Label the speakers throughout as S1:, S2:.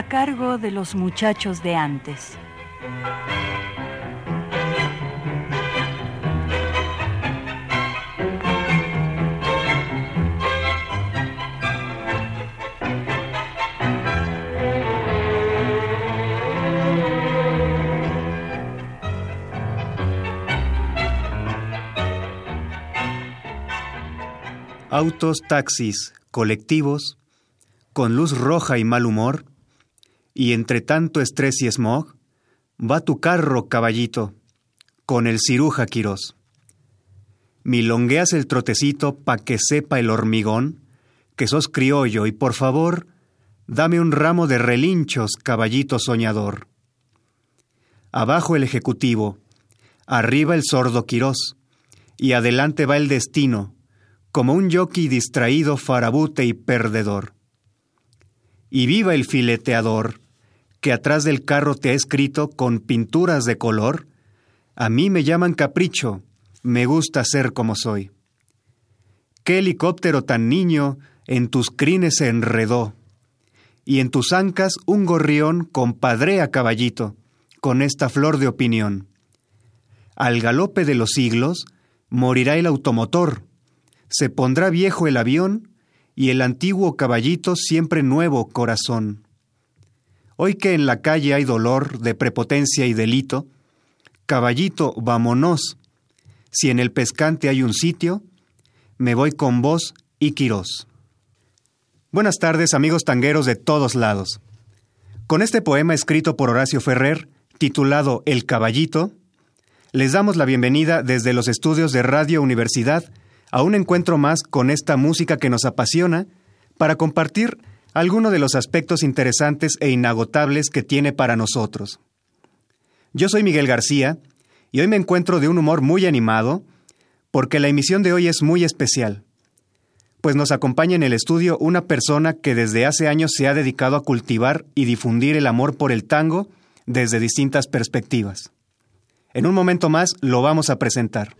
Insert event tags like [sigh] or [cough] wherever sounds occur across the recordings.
S1: A cargo de los muchachos de antes.
S2: Autos, taxis, colectivos, con luz roja y mal humor, y entre tanto estrés y smog, va tu carro, caballito, con el ciruja Quirós. Milongueas el trotecito pa' que sepa el hormigón que sos criollo y por favor, dame un ramo de relinchos, caballito soñador. Abajo el ejecutivo, arriba el sordo Quirós, y adelante va el destino, como un jockey distraído, farabute y perdedor. Y viva el fileteador, que atrás del carro te ha escrito con pinturas de color, a mí me llaman capricho, me gusta ser como soy. ¿Qué helicóptero tan niño en tus crines se enredó? Y en tus ancas un gorrión compadre a caballito, con esta flor de opinión. Al galope de los siglos morirá el automotor, se pondrá viejo el avión y el antiguo caballito siempre nuevo corazón. Hoy que en la calle hay dolor de prepotencia y delito, caballito, vámonos. Si en el pescante hay un sitio, me voy con vos y Quirós. Buenas tardes, amigos tangueros de todos lados. Con este poema escrito por Horacio Ferrer, titulado El Caballito, les damos la bienvenida desde los estudios de Radio Universidad a un encuentro más con esta música que nos apasiona para compartir algunos de los aspectos interesantes e inagotables que tiene para nosotros. Yo soy Miguel García y hoy me encuentro de un humor muy animado porque la emisión de hoy es muy especial, pues nos acompaña en el estudio una persona que desde hace años se ha dedicado a cultivar y difundir el amor por el tango desde distintas perspectivas. En un momento más lo vamos a presentar.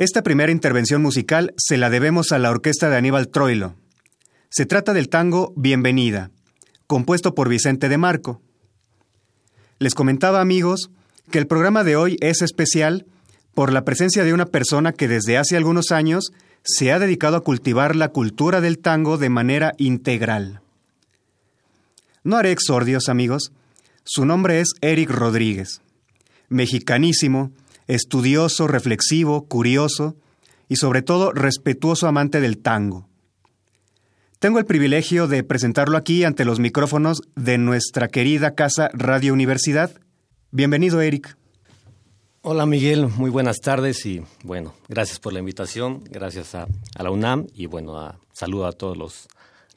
S2: Esta primera intervención musical se la debemos a la orquesta de Aníbal Troilo. Se trata del tango Bienvenida, compuesto por Vicente de Marco. Les comentaba, amigos, que el programa de hoy es especial por la presencia de una persona que desde hace algunos años se ha dedicado a cultivar la cultura del tango de manera integral. No haré exordios, amigos. Su nombre es Eric Rodríguez. Mexicanísimo, estudioso, reflexivo, curioso y sobre todo respetuoso amante del tango. Tengo el privilegio de presentarlo aquí ante los micrófonos de nuestra querida casa Radio Universidad. Bienvenido, Eric.
S3: Hola Miguel, muy buenas tardes y bueno, gracias por la invitación, gracias a, la UNAM y bueno, a, saludo a todos los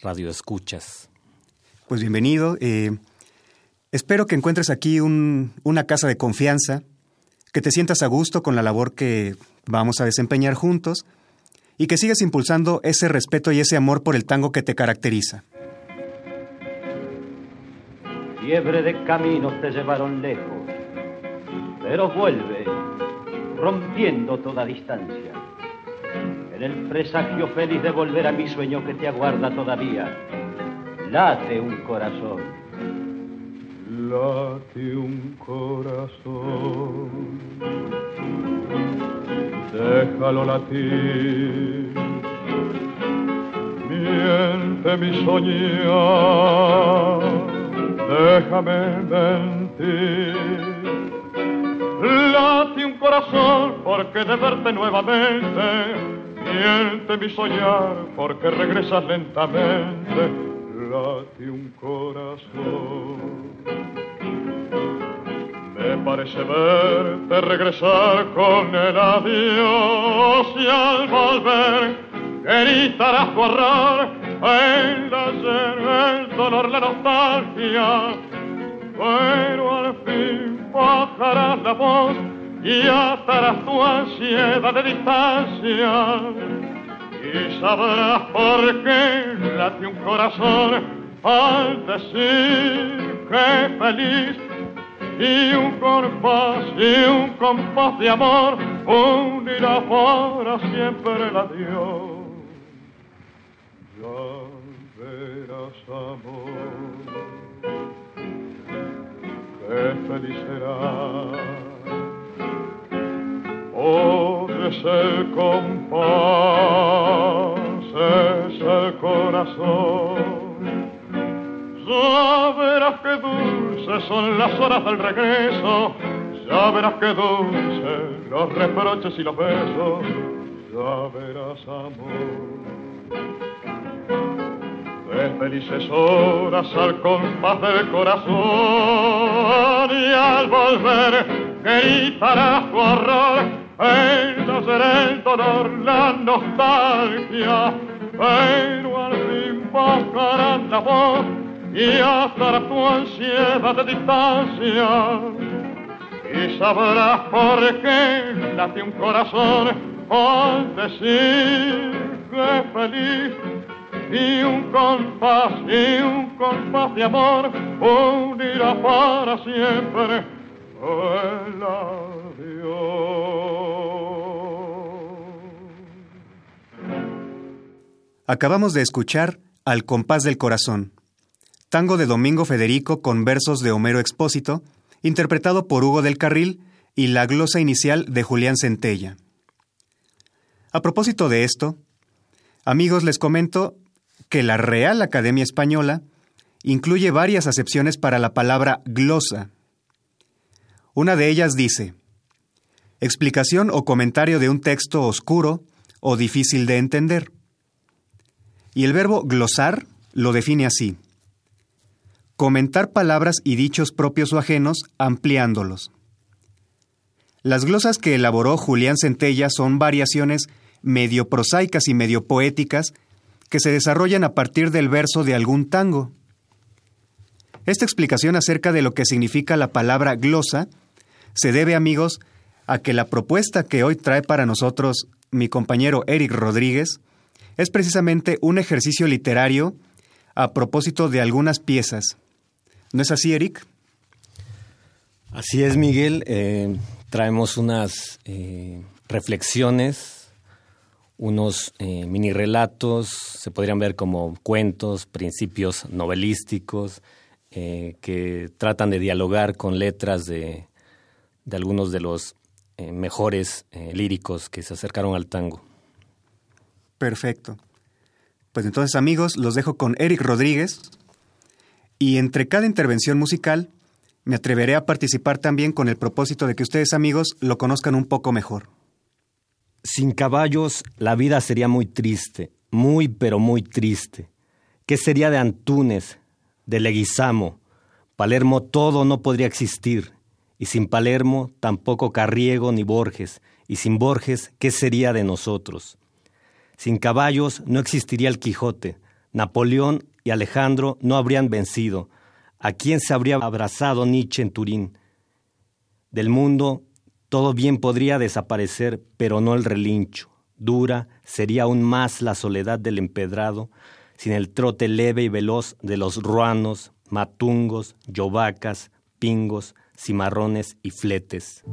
S3: radioescuchas.
S2: Pues bienvenido. Eh, espero que encuentres aquí una casa de confianza, que te sientas a gusto con la labor que vamos a desempeñar juntos y que sigas impulsando ese respeto y ese amor por el tango que te caracteriza.
S4: Fiebre de caminos te llevaron lejos pero vuelve, rompiendo toda distancia. En el presagio feliz de volver a mi sueño que te aguarda todavía, late un corazón.
S5: Late un corazón, déjalo latir, miente mi soñar, déjame mentir. Late un corazón porque de verte nuevamente. Miente mi soñar porque regresas lentamente. Late un corazón. Me parece verte regresar con el adiós y al volver gritarás tu horror el ayer, el dolor, la nostalgia. Pero al fin bajarás la voz y atarás tu ansiedad de distancia y sabrás por qué late un corazón al decir que feliz y un compás y un compás de amor unirá para siempre el adiós. Ya verás amor qué feliz será. es el compás, es el corazón. Ya verás qué dulces son las horas del regreso, ya verás qué dulces los reproches y los besos, ya verás amor. De felices horas al compás del corazón y al volver gritarás tu horror. Entonces el dolor, la nostalgia pero al fin bajarán la voz y hasta tu ansiedad de distancia. Y sabrás por qué late un corazón al decir que feliz. Y un compás y un compás de amor unirá para siempre el adiós.
S2: Acabamos de escuchar Al compás del corazón, tango de Domingo Federico con versos de Homero Expósito, interpretado por Hugo del Carril y la glosa inicial de Julián Centella. A propósito de esto, amigos, les comento que la Real Academia Española incluye varias acepciones para la palabra glosa. Una de ellas dice, explicación o comentario de un texto oscuro o difícil de entender. Y el verbo glosar lo define así. Comentar palabras y dichos propios o ajenos ampliándolos. Las glosas que elaboró Julián Centella son variaciones medio prosaicas y medio poéticas que se desarrollan a partir del verso de algún tango. Esta explicación acerca de lo que significa la palabra glosa se debe, amigos, a que la propuesta que hoy trae para nosotros mi compañero Eric Rodríguez es precisamente un ejercicio literario a propósito de algunas piezas. ¿No es así, Eric?
S3: Así es, Miguel. Eh, traemos unas eh, reflexiones, unos eh, mini relatos, se podrían ver como cuentos, principios novelísticos, eh, que tratan de dialogar con letras de, de algunos de los mejores líricos que se acercaron al tango.
S2: Perfecto. Pues entonces amigos, los dejo con Eric Rodríguez y entre cada intervención musical me atreveré a participar también con el propósito de que ustedes amigos lo conozcan un poco mejor.
S3: Sin caballos la vida sería muy triste, muy pero muy triste. ¿Qué sería de Antunes, de Leguizamo? Palermo todo no podría existir, y sin Palermo tampoco Carriego ni Borges, y sin Borges, ¿qué sería de nosotros? Sin caballos no existiría el Quijote, Napoleón y Alejandro no habrían vencido. ¿A quién se habría abrazado Nietzsche en Turín? Del mundo todo bien podría desaparecer, pero no el relincho. Dura sería aún más la soledad del empedrado, sin el trote leve y veloz de los ruanos, matungos, yovacas, pingos, cimarrones y fletes.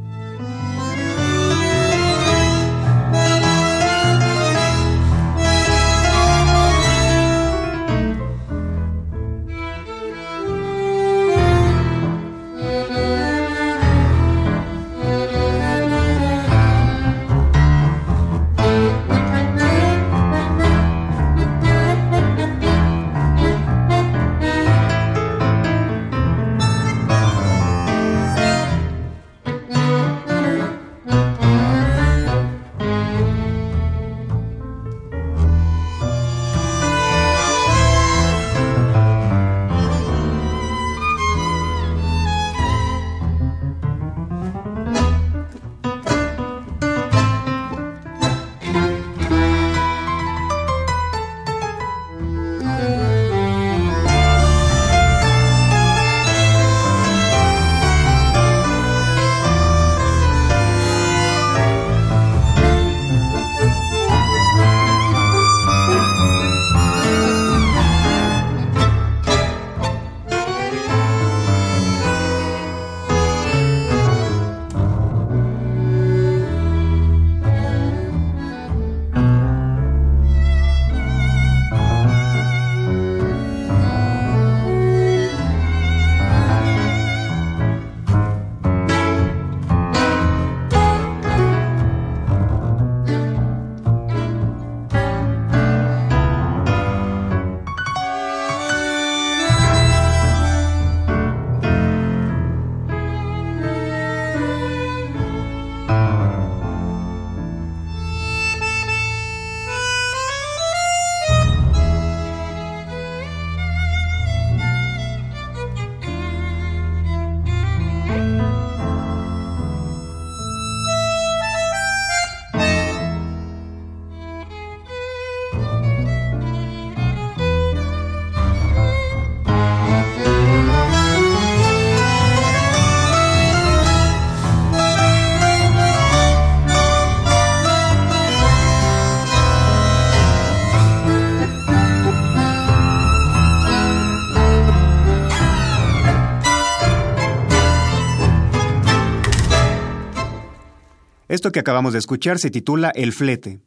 S2: Esto que acabamos de escuchar se titula El Flete,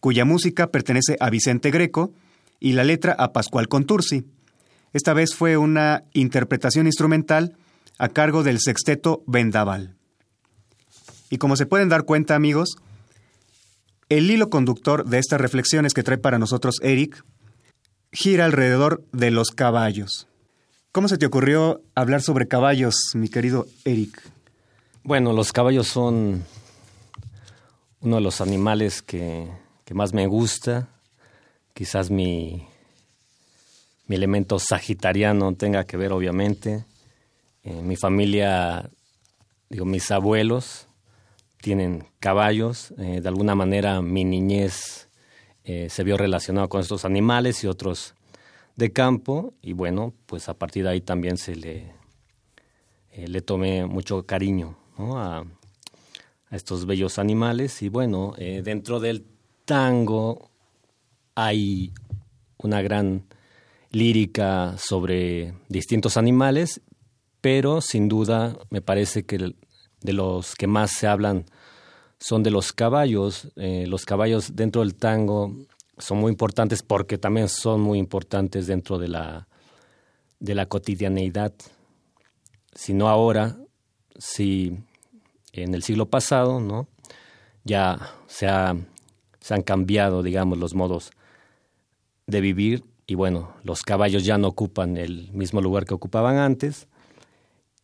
S2: cuya música pertenece a Vicente Greco y la letra a Pascual Contursi. Esta vez fue una interpretación instrumental a cargo del sexteto Vendaval. Y como se pueden dar cuenta, amigos, el hilo conductor de estas reflexiones que trae para nosotros Eric gira alrededor de los caballos. ¿Cómo se te ocurrió hablar sobre caballos, mi querido Eric?
S3: Bueno, los caballos son uno de los animales que, más me gusta. Quizás mi, mi elemento sagitariano tenga que ver, obviamente. Eh, mi familia, digo, mis abuelos tienen caballos. Eh, de alguna manera mi niñez eh, se vio relacionada con estos animales y otros de campo. Y bueno, pues a partir de ahí también se le, le tomé mucho cariño a, a estos bellos animales. Y bueno, eh, dentro del tango hay una gran lírica sobre distintos animales, pero sin duda me parece que de los que más se hablan son de los caballos. Eh, los caballos dentro del tango son muy importantes porque también son muy importantes dentro de la, de la cotidianeidad. Si no ahora, si en el siglo pasado, ¿no? Ya se, se han cambiado, digamos, los modos de vivir y bueno, los caballos ya no ocupan el mismo lugar que ocupaban antes.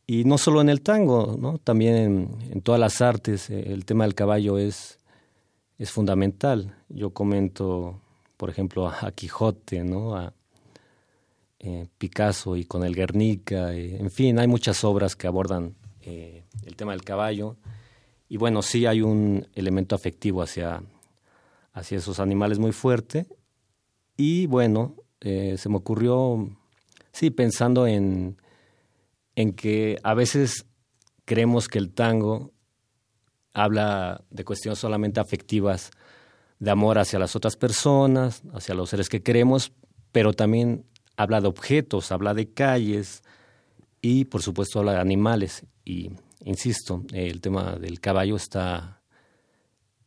S3: Y no solo en el tango, ¿no? también en, todas las artes eh, el tema del caballo es, es fundamental. Yo comento, por ejemplo, a, Quijote, ¿no? a eh, Picasso y con el Guernica, eh, en fin, hay muchas obras que abordan el tema del caballo. Y bueno, sí hay un elemento afectivo hacia, hacia esos animales muy fuerte. Y bueno, se me ocurrió, sí, pensando en en que a veces creemos que el tango habla de cuestiones solamente afectivas, de amor hacia las otras personas, hacia los seres que queremos, pero también habla de objetos, habla de calles y por supuesto habla de animales. Y insisto, el tema del caballo está,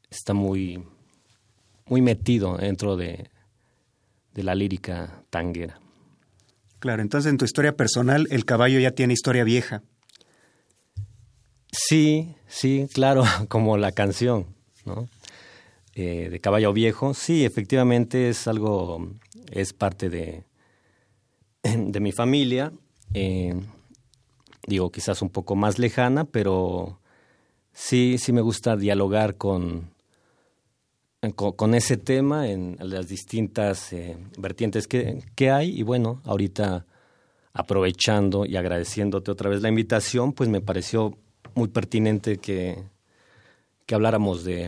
S3: está muy, muy metido dentro de, de la lírica tanguera.
S2: Claro, entonces en tu historia personal el caballo ya tiene historia vieja.
S3: Sí, sí, claro, [laughs] como la canción, ¿no? Eh, de Caballo Viejo, sí, efectivamente es algo, es parte de, [clears throat] de mi familia, eh, digo, quizás un poco más lejana, pero sí, sí me gusta dialogar con, con, ese tema en las distintas eh, vertientes que, que, hay. Y bueno, ahorita aprovechando y agradeciéndote otra vez la invitación, pues me pareció muy pertinente que, que habláramos de,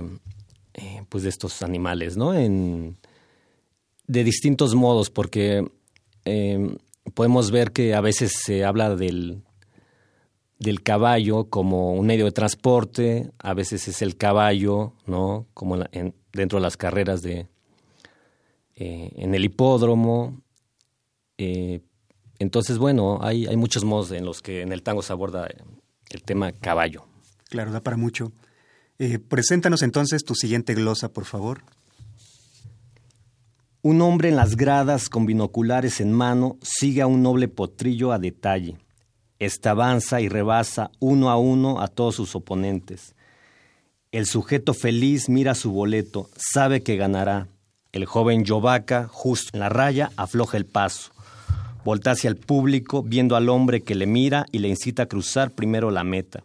S3: eh, pues de estos animales, ¿no? En, de distintos modos, porque eh, podemos ver que a veces se habla del, del caballo como un medio de transporte, a veces es el caballo, ¿no? Como en, dentro de las carreras de eh, en el hipódromo. Eh, entonces, bueno, hay, hay muchos modos en los que en el tango se aborda el tema caballo.
S2: Claro, da para mucho. Eh, preséntanos entonces tu siguiente glosa, por favor.
S3: Un hombre en las gradas con binoculares en mano sigue a un noble potrillo a detalle esta avanza y rebasa uno a uno a todos sus oponentes. El sujeto feliz mira su boleto, sabe que ganará. El joven Yovaca, justo en la raya, afloja el paso. Volta hacia el público, viendo al hombre que le mira y le incita a cruzar primero la meta.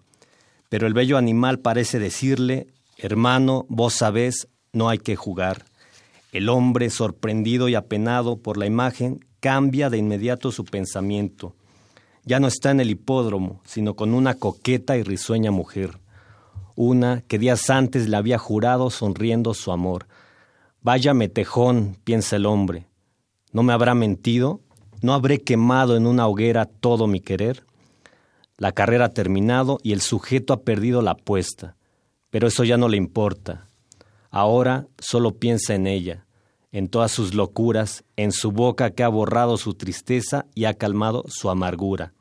S3: Pero el bello animal parece decirle, hermano, vos sabés, no hay que jugar. El hombre, sorprendido y apenado por la imagen, cambia de inmediato su pensamiento ya no está en el hipódromo, sino con una coqueta y risueña mujer, una que días antes le había jurado sonriendo su amor. Váyame tejón, piensa el hombre, ¿no me habrá mentido? ¿No habré quemado en una hoguera todo mi querer? La carrera ha terminado y el sujeto ha perdido la apuesta, pero eso ya no le importa. Ahora solo piensa en ella, en todas sus locuras, en su boca que ha borrado su tristeza y ha calmado su amargura.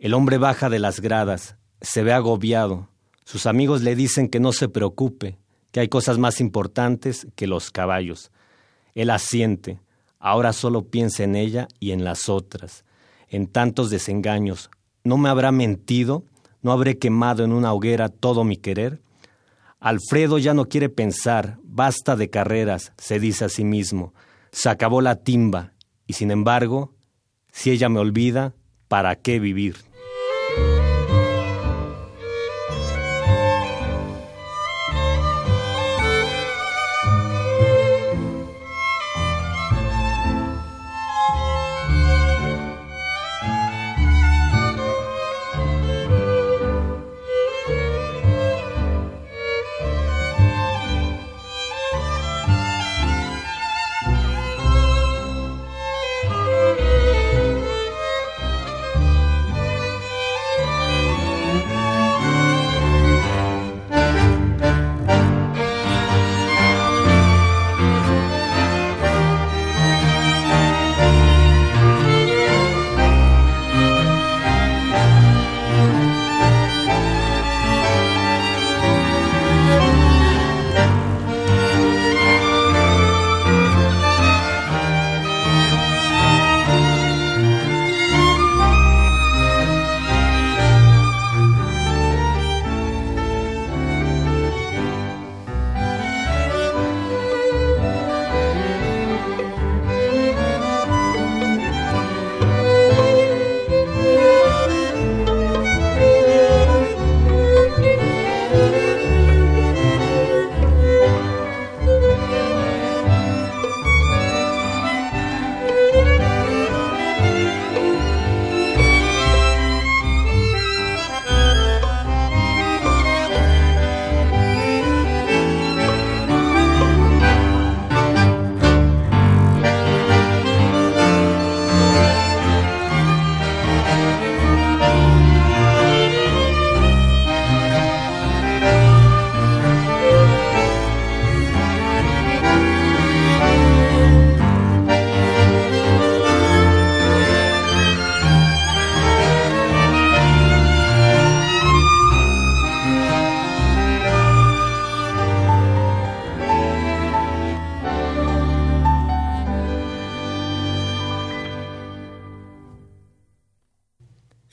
S3: El hombre baja de las gradas, se ve agobiado. Sus amigos le dicen que no se preocupe, que hay cosas más importantes que los caballos. Él asiente, ahora solo piensa en ella y en las otras, en tantos desengaños. ¿No me habrá mentido? ¿No habré quemado en una hoguera todo mi querer? Alfredo ya no quiere pensar, basta de carreras, se dice a sí mismo. Se acabó la timba, y sin embargo, si ella me olvida, ¿para qué vivir?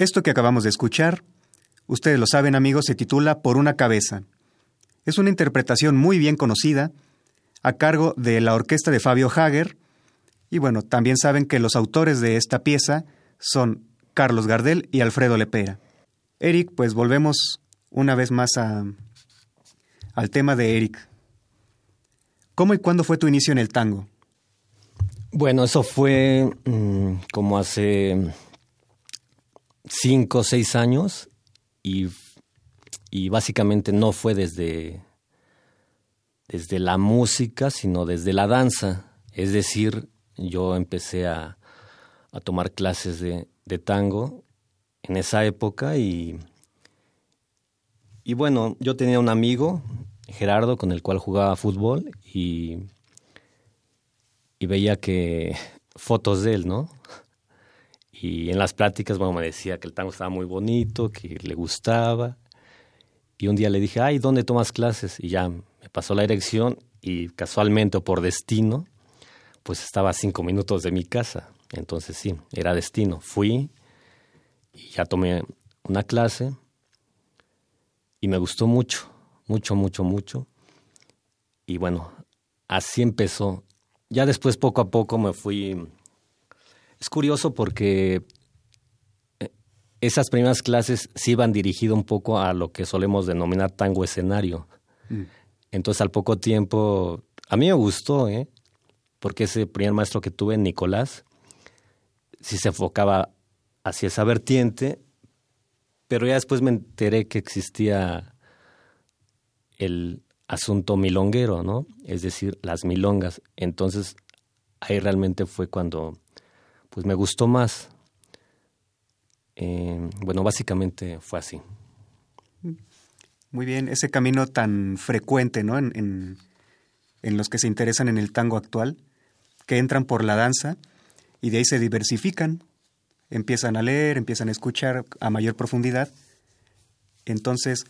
S2: Esto que acabamos de escuchar, ustedes lo saben amigos, se titula Por una cabeza. Es una interpretación muy bien conocida, a cargo de la orquesta de Fabio Hager, y bueno, también saben que los autores de esta pieza son Carlos Gardel y Alfredo Lepera. Eric, pues volvemos una vez más a, al tema de Eric. ¿Cómo y cuándo fue tu inicio en el tango?
S3: Bueno, eso fue mm, como hace cinco o seis años y, y, básicamente no fue desde, desde la música, sino desde la danza. Es decir, yo empecé a, a tomar clases de, de, tango en esa época y, y bueno, yo tenía un amigo, Gerardo, con el cual jugaba fútbol y, y veía que [laughs] fotos de él, ¿no? Y en las pláticas, bueno, me decía que el tango estaba muy bonito, que le gustaba. Y un día le dije, ay, ¿dónde tomas clases? Y ya me pasó la dirección y casualmente o por destino, pues estaba a cinco minutos de mi casa. Entonces sí, era destino. Fui y ya tomé una clase y me gustó mucho, mucho, mucho, mucho. Y bueno, así empezó. Ya después poco a poco me fui es curioso porque eh, esas primeras clases sí iban dirigidas un poco a lo que solemos denominar tango escenario. Mm. Entonces al poco tiempo, a mí me gustó, ¿eh? porque ese primer maestro que tuve, Nicolás, sí se enfocaba hacia esa vertiente, pero ya después me enteré que existía el asunto milonguero, ¿no? Es decir, las milongas. Entonces ahí realmente fue cuando pues me gustó más. Eh, bueno, básicamente fue así.
S2: Muy bien, ese camino tan frecuente, ¿no? En, en, los que se interesan en el tango actual, que entran por la danza y de ahí se diversifican, empiezan a leer, empiezan a escuchar a mayor profundidad, entonces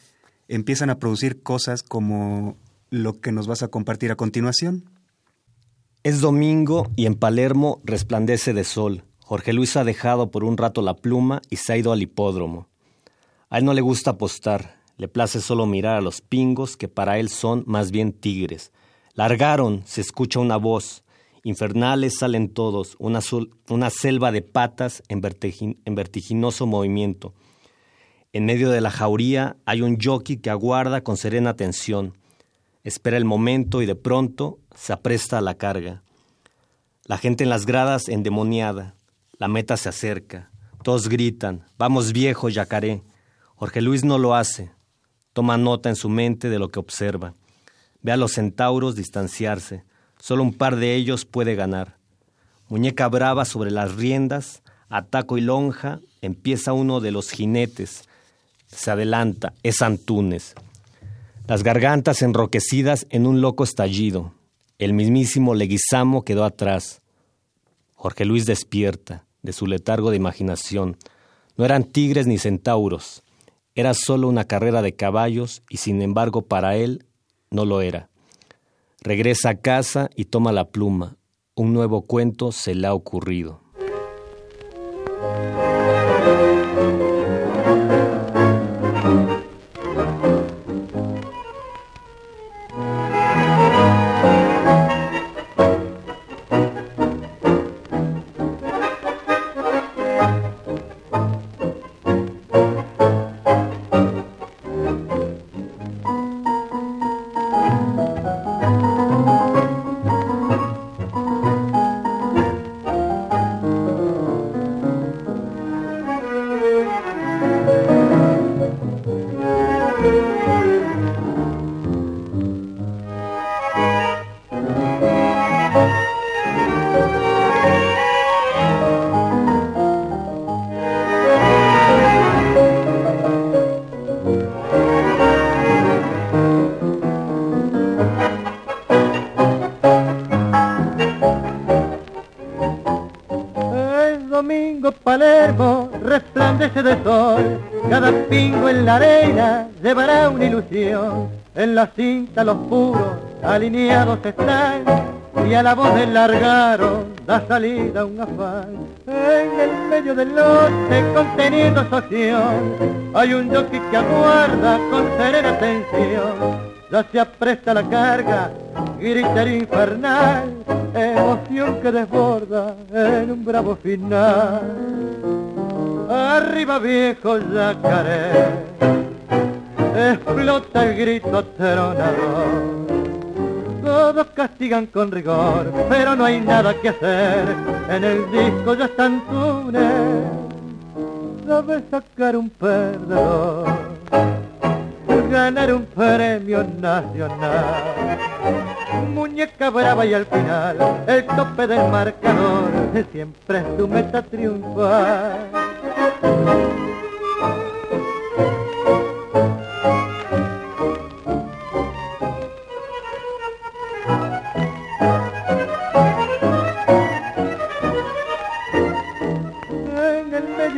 S2: empiezan a producir cosas como lo que nos vas a compartir a continuación.
S3: Es domingo y en Palermo resplandece de sol. Jorge Luis ha dejado por un rato la pluma y se ha ido al hipódromo. A él no le gusta apostar, le place solo mirar a los pingos que para él son más bien tigres. Largaron, se escucha una voz. Infernales salen todos, una, selva de patas en, en vertiginoso movimiento. En medio de la jauría hay un jockey que aguarda con serena atención. Espera el momento y de pronto se apresta a la carga. La gente en las gradas endemoniada. La meta se acerca. Todos gritan, vamos viejo, yacaré. Jorge Luis no lo hace. Toma nota en su mente de lo que observa. Ve a los centauros distanciarse. Solo un par de ellos puede ganar. Muñeca brava sobre las riendas, ataco y lonja, empieza uno de los jinetes. Se adelanta, es Antunes las gargantas enroquecidas en un loco estallido. El mismísimo Leguizamo quedó atrás. Jorge Luis despierta de su letargo de imaginación. No eran tigres ni centauros. Era solo una carrera de caballos y sin embargo para él no lo era. Regresa a casa y toma la pluma. Un nuevo cuento se le ha ocurrido.
S6: En la cinta los puros alineados están y a la voz del largaron da salida un afán. En el medio del lote conteniendo su acción hay un jockey que aguarda con serena atención. Ya se apresta la carga, griterío infernal, emoción que desborda en un bravo final. Arriba viejo yacaré, explota el grito atronador todos castigan con rigor, pero no hay nada que hacer. En el disco ya están túnel, sabe sacar un perdedor, ganar un premio nacional. Muñeca brava y al final el tope del marcador siempre es tu meta triunfar.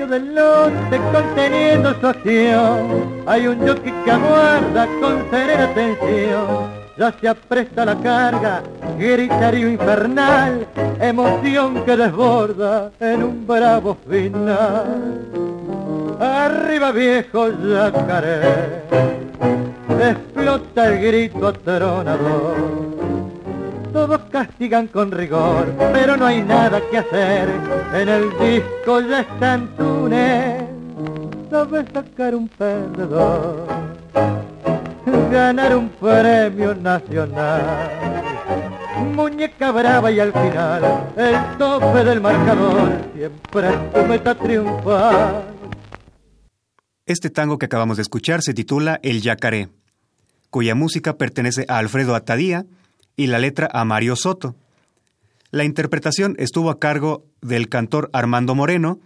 S6: Del norte conteniendo su acción. Hay un jockey que aguarda con serena atención. Ya se apresta la carga, gritarío infernal, emoción que desborda en un bravo final. Arriba viejo yacaré, explota el grito atronador todos castigan con rigor, pero no hay nada que hacer. En el disco ya están túnel, sabe sacar un perdedor, ganar un premio nacional. Muñeca brava y al final el tope del marcador siempre es tu meta triunfar.
S2: Este tango que acabamos de escuchar se titula El Yacaré, cuya música pertenece a Alfredo Atadía, y la letra a Mario Soto. La interpretación estuvo a cargo del cantor Armando Moreno,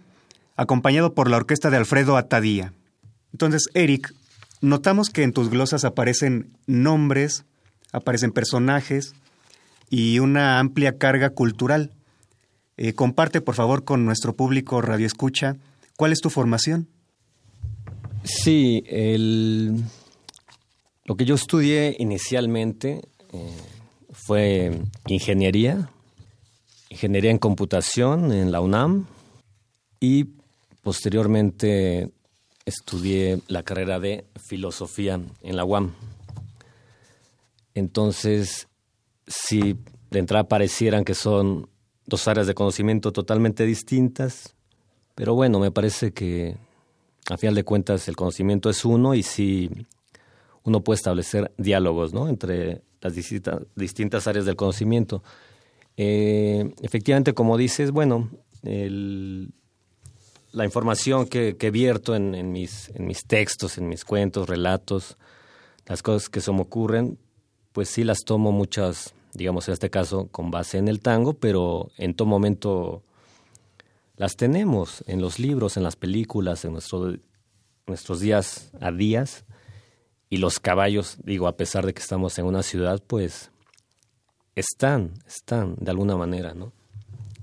S2: acompañado por la orquesta de Alfredo Atadía. Entonces, Eric, notamos que en tus glosas aparecen nombres, aparecen personajes y una amplia carga cultural. Eh, comparte, por favor, con nuestro público Radio Escucha, ¿cuál es tu formación?
S3: Sí, lo que yo estudié inicialmente eh, fue ingeniería, ingeniería en computación en la UNAM y posteriormente estudié la carrera de filosofía en la UAM. Entonces, si de entrada parecieran que son dos áreas de conocimiento totalmente distintas, pero bueno, me parece que a final de cuentas el conocimiento es uno y si uno puede establecer diálogos ¿no? entre las distintas, áreas del conocimiento. Eh, efectivamente, como dices, bueno, la información que, que vierto en, mis, en mis textos, en mis cuentos, relatos, las cosas que se me ocurren, pues sí las tomo muchas, digamos en este caso, con base en el tango, pero en todo momento las tenemos en los libros, en las películas, en nuestro, nuestros días a días. Y los caballos, digo, a pesar de que estamos en una ciudad, pues están, están de alguna manera, ¿no?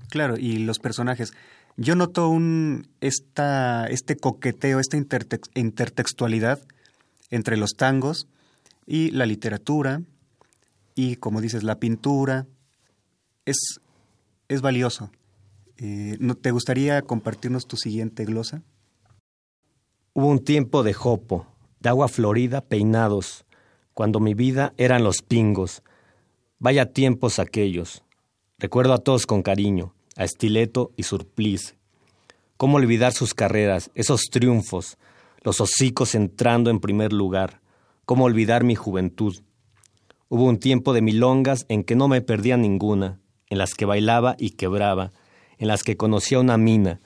S2: Claro, y los personajes. Yo noto un esta, este coqueteo, esta intertextualidad entre los tangos y la literatura y, como dices, la pintura. Es, es valioso. Eh, ¿Te gustaría compartirnos tu siguiente glosa?
S3: Hubo un tiempo de jopo, de agua florida peinados, cuando mi vida eran los pingos. Vaya tiempos aquellos. Recuerdo a todos con cariño, a Estileto y Surplice. ¿Cómo olvidar sus carreras, esos triunfos, los hocicos entrando en primer lugar? ¿Cómo olvidar mi juventud? Hubo un tiempo de milongas en que no me perdía ninguna, en las que bailaba y quebraba, en las que conocía una mina,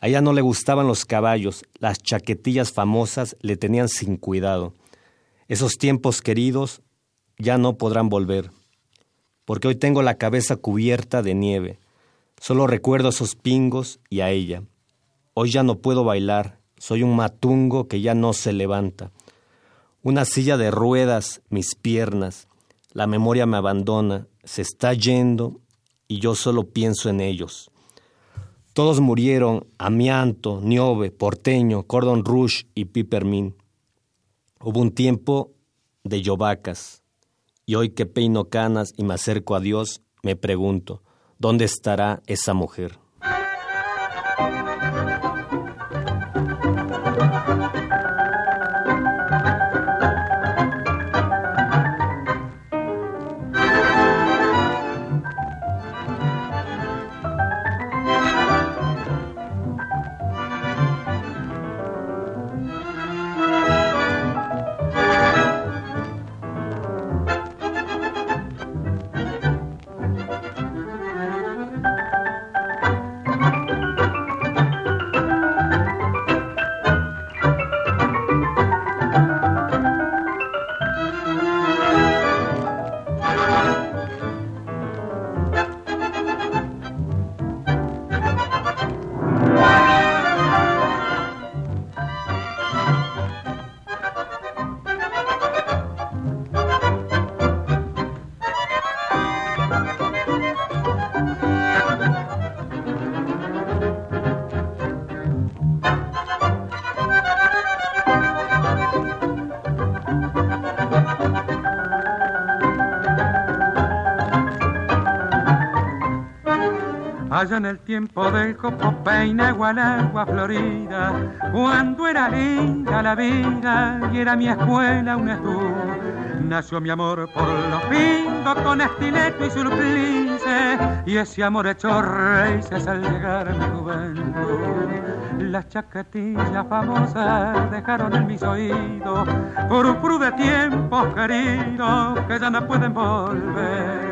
S3: a ella no le gustaban los caballos, las chaquetillas famosas le tenían sin cuidado. Esos tiempos queridos ya no podrán volver, porque hoy tengo la cabeza cubierta de nieve. Solo recuerdo esos pingos y a ella. Hoy ya no puedo bailar, soy un matungo que ya no se levanta. Una silla de ruedas, mis piernas, la memoria me abandona, se está yendo y yo solo pienso en ellos. Todos murieron, Amianto, Niobe, Porteño, Cordon Rouge y Pipermin. Hubo un tiempo de llovacas, y hoy que peino canas y me acerco a Dios, me pregunto, ¿dónde estará esa mujer?
S7: Allá en el tiempo del Copopeina, Guanagua, Florida, cuando era linda la vida y era mi escuela un estudio. Nació mi amor por los pintos con estileto y surplice, y ese amor hecho raíces al llegar a mi juventud. Las chaquetillas famosas dejaron en mis oídos por de tiempos queridos que ya no pueden volver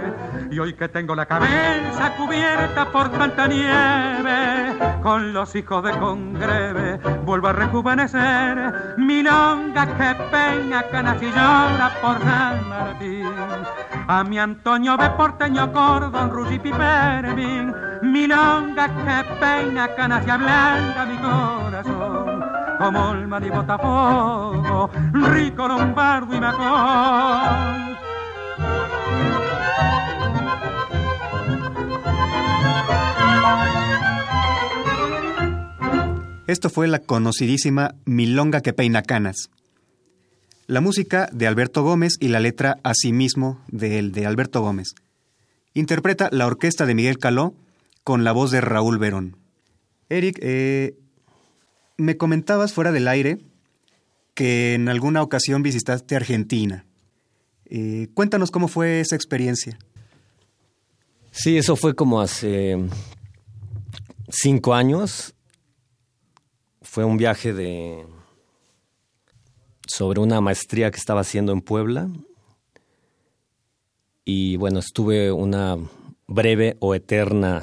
S7: y hoy que tengo la cabeza cubierta por tanta nieve, con los hijos de congreve, vuelvo a rejuvenecer. Milonga que peña canas y llora por San Martín. A mi Antonio de porteño cordón, Rugi Pipermin. Milonga que peña canas y ablanda mi corazón. Como el y botafogo, rico lombardo y macón.
S2: Esto fue la conocidísima Milonga que peina canas. La música de Alberto Gómez y la letra asimismo de el de Alberto Gómez. Interpreta la orquesta de Miguel Caló con la voz de Raúl Verón. Eric, eh, me comentabas fuera del aire que en alguna ocasión visitaste Argentina. Eh, cuéntanos cómo fue esa experiencia.
S3: Sí, eso fue como hace cinco años fue un viaje de sobre una maestría que estaba haciendo en Puebla. Y bueno, estuve una breve o eterna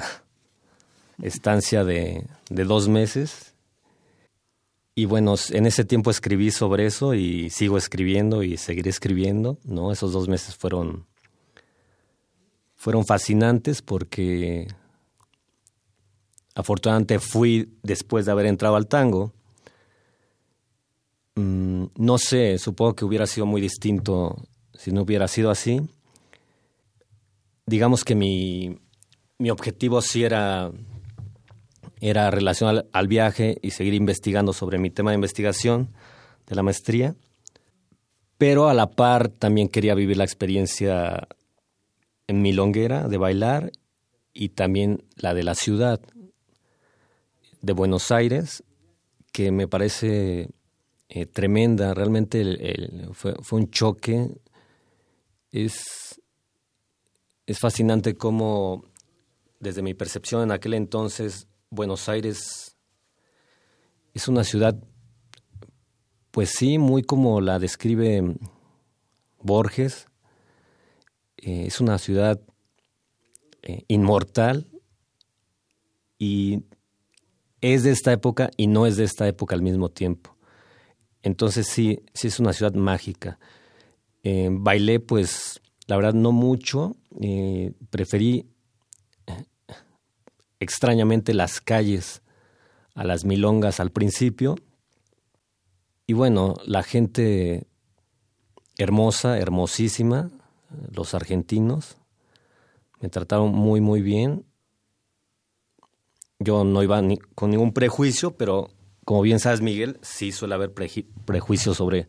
S3: estancia de, de dos meses. Y bueno, en ese tiempo escribí sobre eso y sigo escribiendo y seguiré escribiendo, ¿no? Esos dos meses fueron, fueron fascinantes porque afortunadamente fui después de haber entrado al tango. Mm, no sé, supongo que hubiera sido muy distinto si no hubiera sido así. Digamos que mi, mi objetivo sí era, era relacionar al viaje y seguir investigando sobre mi tema de investigación de la maestría, pero a la par también quería vivir la experiencia en mi longuera de bailar y también la de la ciudad, de Buenos Aires que me parece eh, tremenda. Realmente fue, un choque. Es, es fascinante cómo, desde mi percepción en aquel entonces, Buenos Aires es una ciudad, pues sí, muy como la describe Borges. Eh, es una ciudad eh, inmortal y es de esta época y no es de esta época al mismo tiempo. Entonces sí, sí es una ciudad mágica. Eh, bailé pues la verdad no mucho, eh, preferí extrañamente las calles a las milongas al principio. Y bueno, la gente hermosa, hermosísima, los argentinos, me trataron muy, muy bien yo no iba ni, con ningún prejuicio, pero como bien sabes, Miguel, sí suele haber prejuicios sobre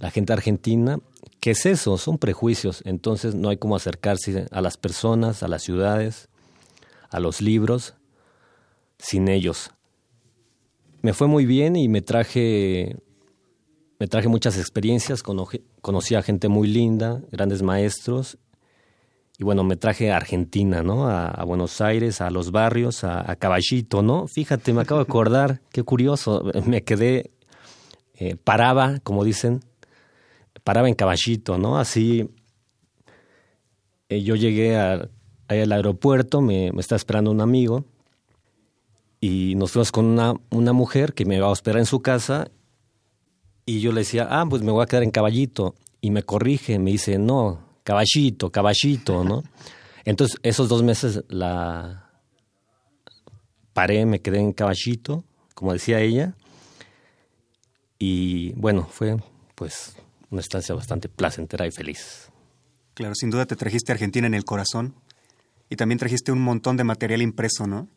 S3: la gente argentina. ¿Qué es eso? Son prejuicios. Entonces no hay cómo acercarse a las personas, a las ciudades, a los libros, sin ellos. Me fue muy bien y me traje, me traje muchas experiencias, conocí a gente muy linda, grandes maestros y bueno, me traje a Argentina, ¿no? A, Buenos Aires, a los barrios, a, Caballito, ¿no? Fíjate, me acabo de acordar, [laughs] qué curioso, me quedé, eh, paraba, como dicen, paraba en Caballito, ¿no? Así, eh, yo llegué al aeropuerto, me, me estaba esperando un amigo y nos fuimos con una, mujer que me iba a esperar en su casa y yo le decía, ah, pues me voy a quedar en Caballito. Y me corrige, me dice, no, caballito, caballito, ¿no? Entonces, esos dos meses la paré, me quedé en caballito, como decía ella, y bueno, fue pues una estancia bastante placentera y feliz.
S2: Claro, sin duda te trajiste a Argentina en el corazón y también trajiste un montón de material impreso, ¿no?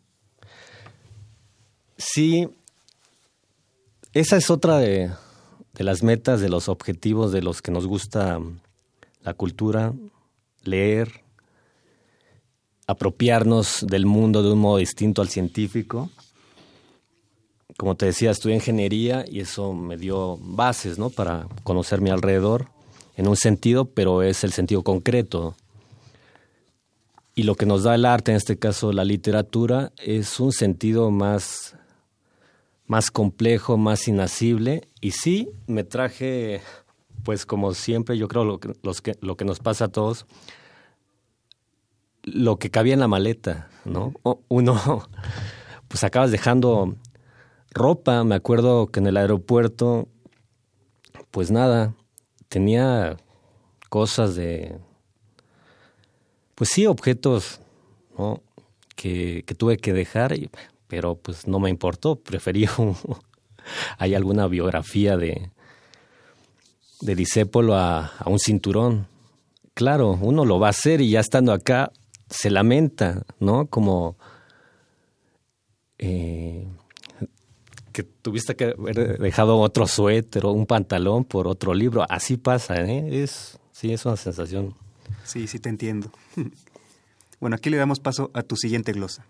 S3: Sí, esa es otra de, de las metas, de los objetivos de los que nos gusta la cultura, leer, apropiarnos del mundo de un modo distinto al científico. Como te decía, estudié ingeniería y eso me dio bases ¿no? para conocer mi alrededor en un sentido, pero es el sentido concreto. Y lo que nos da el arte, en este caso la literatura, es un sentido más, más complejo, más inacible. Y sí, me traje pues como siempre, yo creo lo que, los que, lo que nos pasa a todos, lo que cabía en la maleta, ¿no? Uno, [laughs] pues acabas dejando ropa, me acuerdo que en el aeropuerto, pues nada, tenía cosas de, pues sí, objetos, ¿no? Que, que tuve que dejar, pero pues no me importó, preferí, [laughs] hay alguna biografía de, de disépolo a, un cinturón. Claro, uno lo va a hacer y ya estando acá se lamenta, ¿no? Como eh, que tuviste que haber dejado otro suéter o un pantalón por otro libro. Así pasa, ¿eh? Es, sí, es una sensación.
S2: Sí, sí te entiendo. [laughs] bueno, aquí le damos paso a tu siguiente glosa.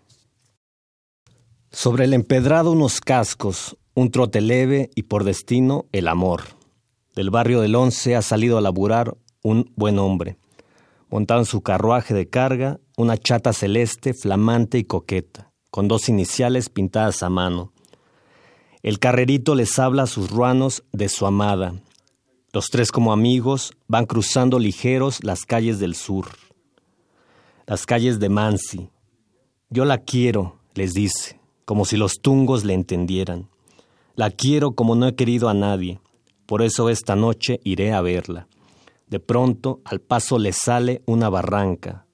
S3: Sobre el empedrado unos cascos, un trote leve y por destino el amor. Del barrio del Once ha salido a laburar un buen hombre. Montado en su carruaje de carga, una chata celeste, flamante y coqueta, con dos iniciales pintadas a mano. El carrerito les habla a sus ruanos de su amada. Los tres como amigos van cruzando ligeros las calles del sur. Las calles de Mansi. Yo la quiero, les dice, como si los tungos le entendieran. La quiero como no he querido a nadie por eso esta noche iré a verla. De pronto al paso le sale una barranca.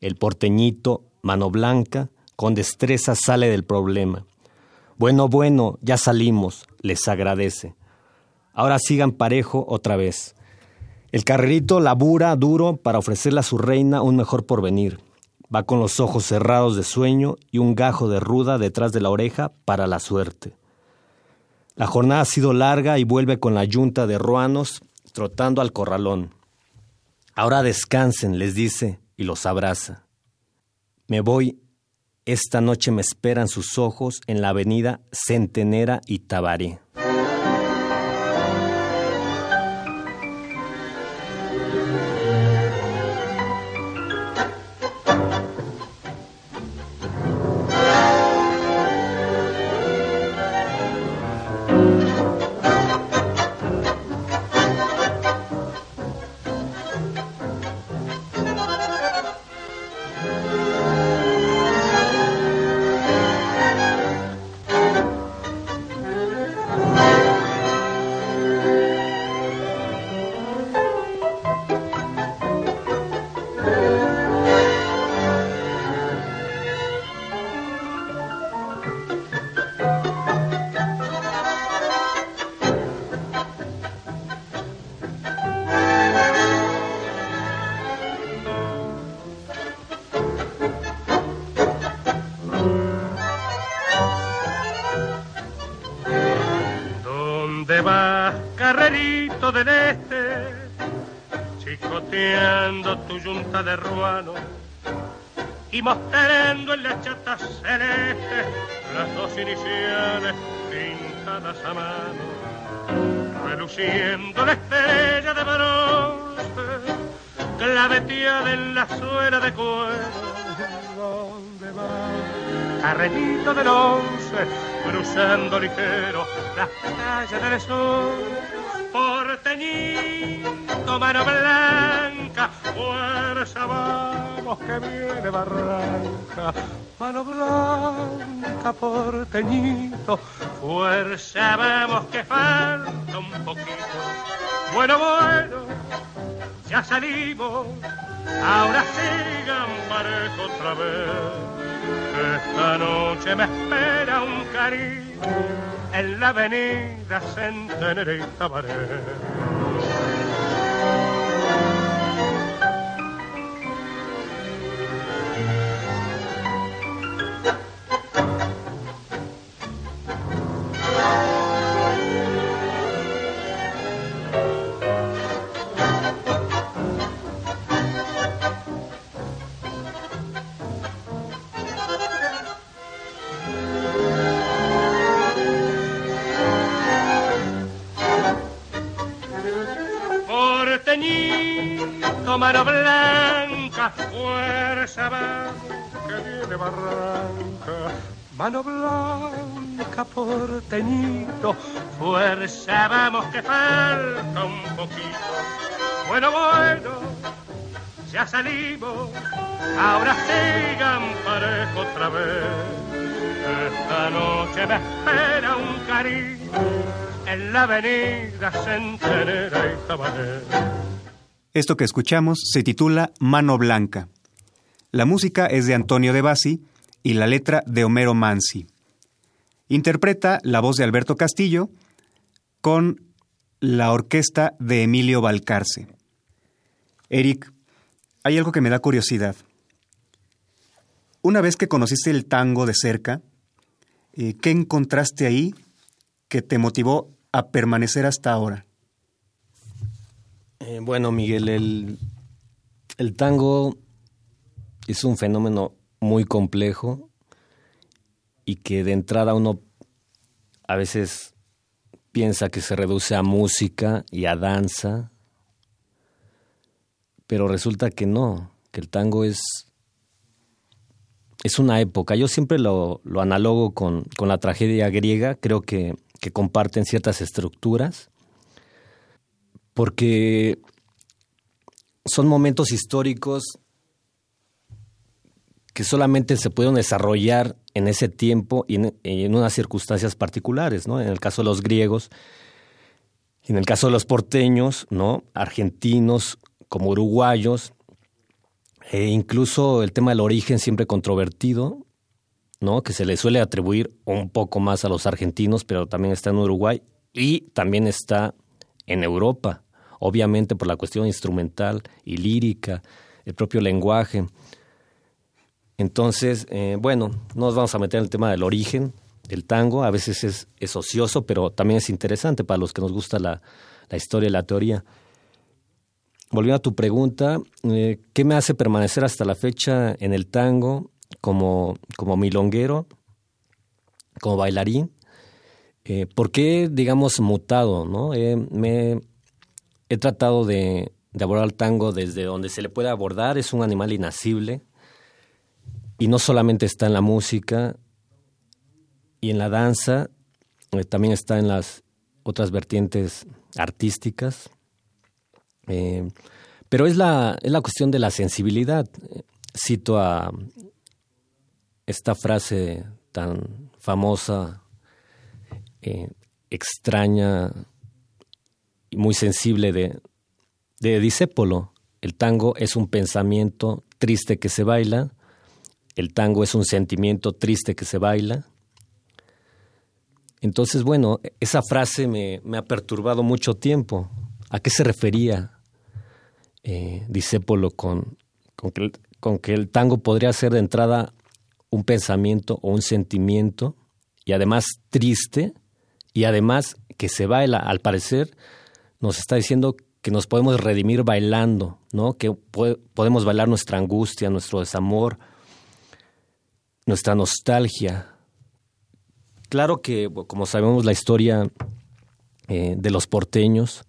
S3: El porteñito, mano blanca, con destreza sale del problema. Bueno, bueno, ya salimos, les agradece. Ahora sigan parejo otra vez. El carrerito labura duro para ofrecerle a su reina un mejor porvenir. Va con los ojos cerrados de sueño y un gajo de ruda detrás de la oreja para la suerte. La jornada ha sido larga y vuelve con la yunta de ruanos trotando al corralón. Ahora descansen, les dice, y los abraza. Me voy, esta noche me esperan sus ojos en la avenida Centenera y Tabaré.
S8: Mostrando en la chata celeste las dos iniciales pintadas a mano, reluciendo la estrella de bronce, claveteada en la suela de cuero. ¿Dónde va? Carrenito del once, cruzando ligero las calles del sur porteñito, mano blanca, vamos que viene barranca, mano blanca, porteñito, fuerza vamos que falta un poquito. Bueno, bueno, ya salimos, ahora sigan parejo otra vez. Esta noche me espera un cariño en la avenida Centenera y Tabaré. Porteñito, fuerza vamos que falta un poquito. Bueno, bueno, ya salimos, ahora sigan parejo otra vez. Esta noche me espera un cariño en la avenida Centenera y Tabané.
S2: Esto que escuchamos se titula Mano Blanca. La música es de Antonio De Bassi y la letra de Homero Mansi. Interpreta la voz de Alberto Castillo con la orquesta de Emilio Balcarce. Eric, hay algo que me da curiosidad. Una vez que conociste el tango de cerca, eh, ¿qué encontraste ahí que te motivó a permanecer hasta ahora?
S3: Eh, bueno, Miguel, el, el tango es un fenómeno muy complejo y que de entrada uno a veces piensa que se reduce a música y a danza, pero resulta que no, que el tango es, es una época. Yo siempre lo, lo analogo con, con, la tragedia griega, creo que, que comparten ciertas estructuras porque son momentos históricos que solamente se pueden desarrollar en ese tiempo y en, unas circunstancias particulares, ¿no? En el caso de los griegos, en el caso de los porteños, ¿no? Argentinos como uruguayos, e incluso el tema del origen siempre controvertido, ¿no? Que se le suele atribuir un poco más a los argentinos, pero también está en Uruguay y también está en Europa, obviamente por la cuestión instrumental y lírica, el propio lenguaje. Entonces, eh, bueno, no nos vamos a meter en el tema del origen del tango, a veces es, ocioso, pero también es interesante para los que nos gusta la, historia y la teoría. Volviendo a tu pregunta, eh, ¿qué me hace permanecer hasta la fecha en el tango como, como milonguero, como bailarín? Eh, ¿Por qué, digamos, mutado? ¿no? me, he tratado de, abordar el tango desde donde se le puede abordar, es un animal inacible y no solamente está en la música y en la danza, eh, también está en las otras vertientes artísticas, eh, pero es la, es la cuestión de la sensibilidad. Cito a esta frase tan famosa, eh, extraña, y muy sensible de, de Disépolo. El tango es un pensamiento triste que se baila, el tango es un sentimiento triste que se baila. Entonces, bueno, esa frase me, ha perturbado mucho tiempo. ¿A qué se refería eh, Disépolo con, con, que con que el tango podría ser de entrada un pensamiento o un sentimiento y además triste y además que se baila, al parecer, nos está diciendo que nos podemos redimir bailando, ¿no? Que podemos bailar nuestra angustia, nuestro desamor, nuestra nostalgia. Claro que, como sabemos, la historia eh, de los porteños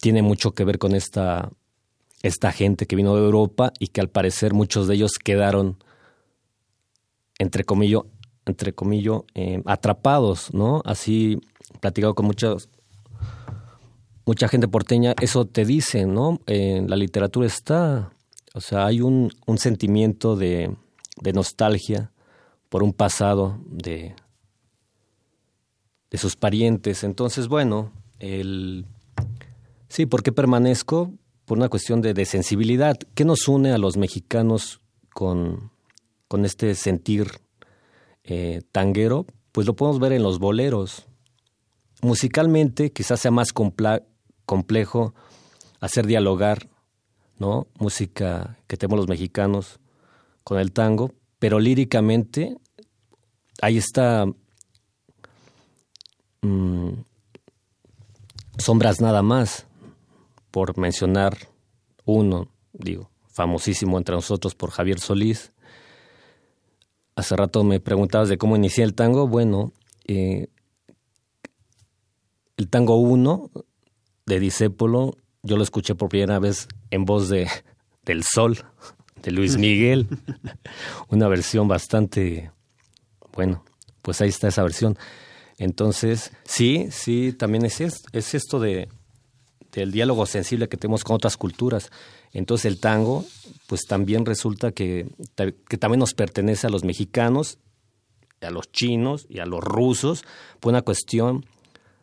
S3: tiene mucho que ver con esta, esta gente que vino de Europa y que al parecer muchos de ellos quedaron, entre comillas, entre comillas, eh, atrapados, ¿no? Así, platicado con muchos, mucha gente porteña, eso te dice, ¿no? En la literatura está, o sea, hay un, un sentimiento de, de nostalgia por un pasado de, de sus parientes. Entonces, bueno, el... Sí, ¿por qué permanezco? Por una cuestión de, de sensibilidad. ¿Qué nos une a los mexicanos con, con este sentir eh, tanguero? Pues lo podemos ver en los boleros. Musicalmente quizás sea más complejo hacer dialogar, ¿no? Música que tenemos los mexicanos con el tango, pero líricamente ahí está mm, Sombras nada más, por mencionar uno, digo, famosísimo entre nosotros por Javier Solís. Hace rato me preguntabas de cómo inicié el tango. Bueno, eh, el tango 1 de Disépolo, yo lo escuché por primera vez en voz de [laughs] del Sol, de Luis Miguel, [laughs] una versión bastante, bueno, pues ahí está esa versión. Entonces, sí, sí, también es, es esto de, del diálogo sensible que tenemos con otras culturas. Entonces el tango, pues también resulta que, que también nos pertenece a los mexicanos, a los chinos y a los rusos, por una cuestión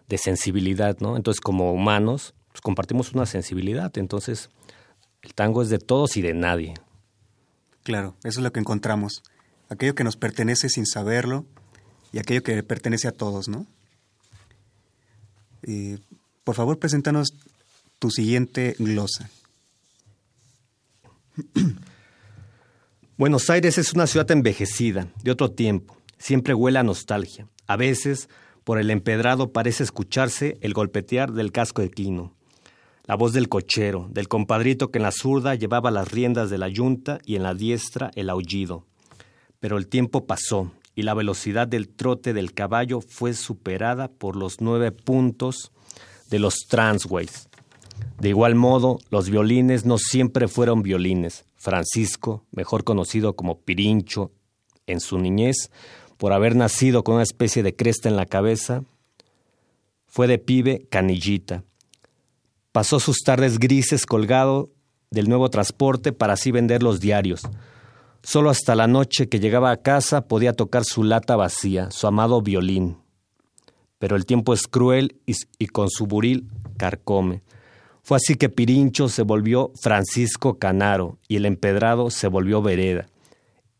S3: de sensibilidad, ¿no? Entonces, como humanos, pues compartimos una sensibilidad. Entonces, el tango es de todos y de nadie.
S2: Claro, eso es lo que encontramos. Aquello que nos pertenece sin saberlo y aquello que pertenece a todos, ¿no? Eh, por favor, preséntanos tu siguiente glosa. [clears throat]
S3: Buenos Aires es una ciudad envejecida, de otro tiempo. Siempre huele a nostalgia. A veces por el empedrado parece escucharse el golpetear del casco de clino, la voz del cochero, del compadrito que en la zurda llevaba las riendas de la yunta y en la diestra el aullido. Pero el tiempo pasó y la velocidad del trote del caballo fue superada por los nueve puntos de los transways. De igual modo, los violines no siempre fueron violines. Francisco, mejor conocido como Pirincho en su niñez, por haber nacido con una especie de cresta en la cabeza, fue de pibe canillita. Pasó sus tardes grises colgado del nuevo transporte para así vender los diarios. Solo hasta la noche que llegaba a casa podía tocar su lata vacía, su amado violín. Pero el tiempo es cruel y, y con su buril carcome. Fue así que Pirincho se volvió Francisco Canaro y el empedrado se volvió Vereda.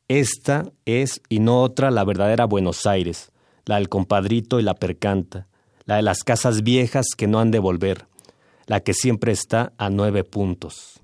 S3: Esta es y no otra la verdadera Buenos Aires, la del compadrito y la percanta, la de las casas viejas que no han de volver, la que siempre está a nueve puntos.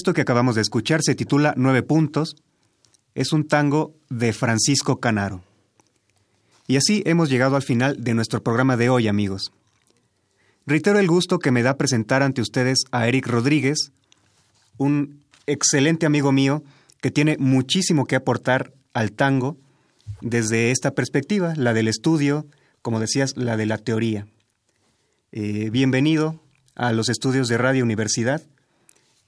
S2: Esto que acabamos de escuchar se titula Nueve Puntos. Es un tango de Francisco Canaro. Y así hemos llegado al final de nuestro programa de hoy, amigos. Reitero el gusto que me da presentar ante ustedes a Eric Rodríguez, un excelente amigo mío que tiene muchísimo que aportar al tango desde esta perspectiva, la del estudio, como decías, la de la teoría. Eh, bienvenido a los estudios de Radio Universidad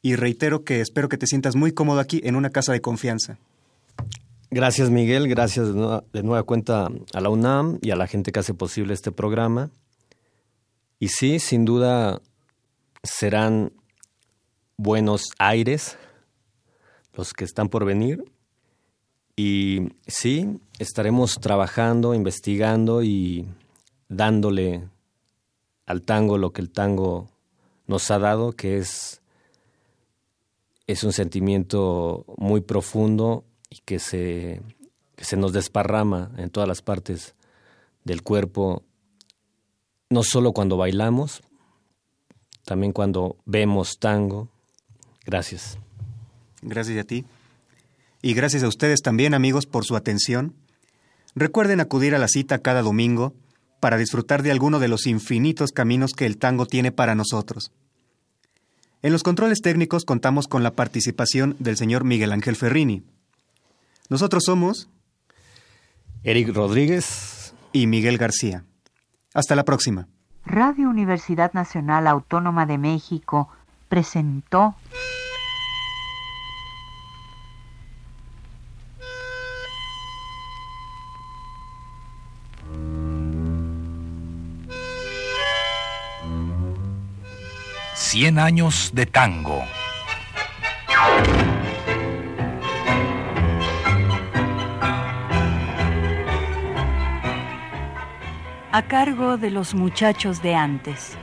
S2: y reitero que espero que te sientas muy cómodo aquí en una casa de confianza.
S3: Gracias Miguel, gracias de nueva, de nueva, cuenta a la UNAM y a la gente que hace posible este programa. Y sí, sin duda serán buenos aires los que están por venir. Y sí, estaremos trabajando, investigando y dándole al tango lo que el tango nos ha dado, que es es un sentimiento muy profundo y que se, que se nos desparrama en todas las partes del cuerpo, no solo cuando bailamos, también cuando vemos tango. Gracias.
S2: Gracias a ti. Y gracias a ustedes también, amigos, por su atención. Recuerden acudir a la cita cada domingo para disfrutar de alguno de los infinitos caminos que el tango tiene para nosotros. En los controles técnicos contamos con la participación del señor Miguel Ángel Ferrini. Nosotros somos
S3: Eric Rodríguez
S2: y Miguel García. Hasta la próxima.
S1: Radio Universidad Nacional Autónoma de México presentó
S9: Cien años de tango.
S1: A cargo de los muchachos de antes.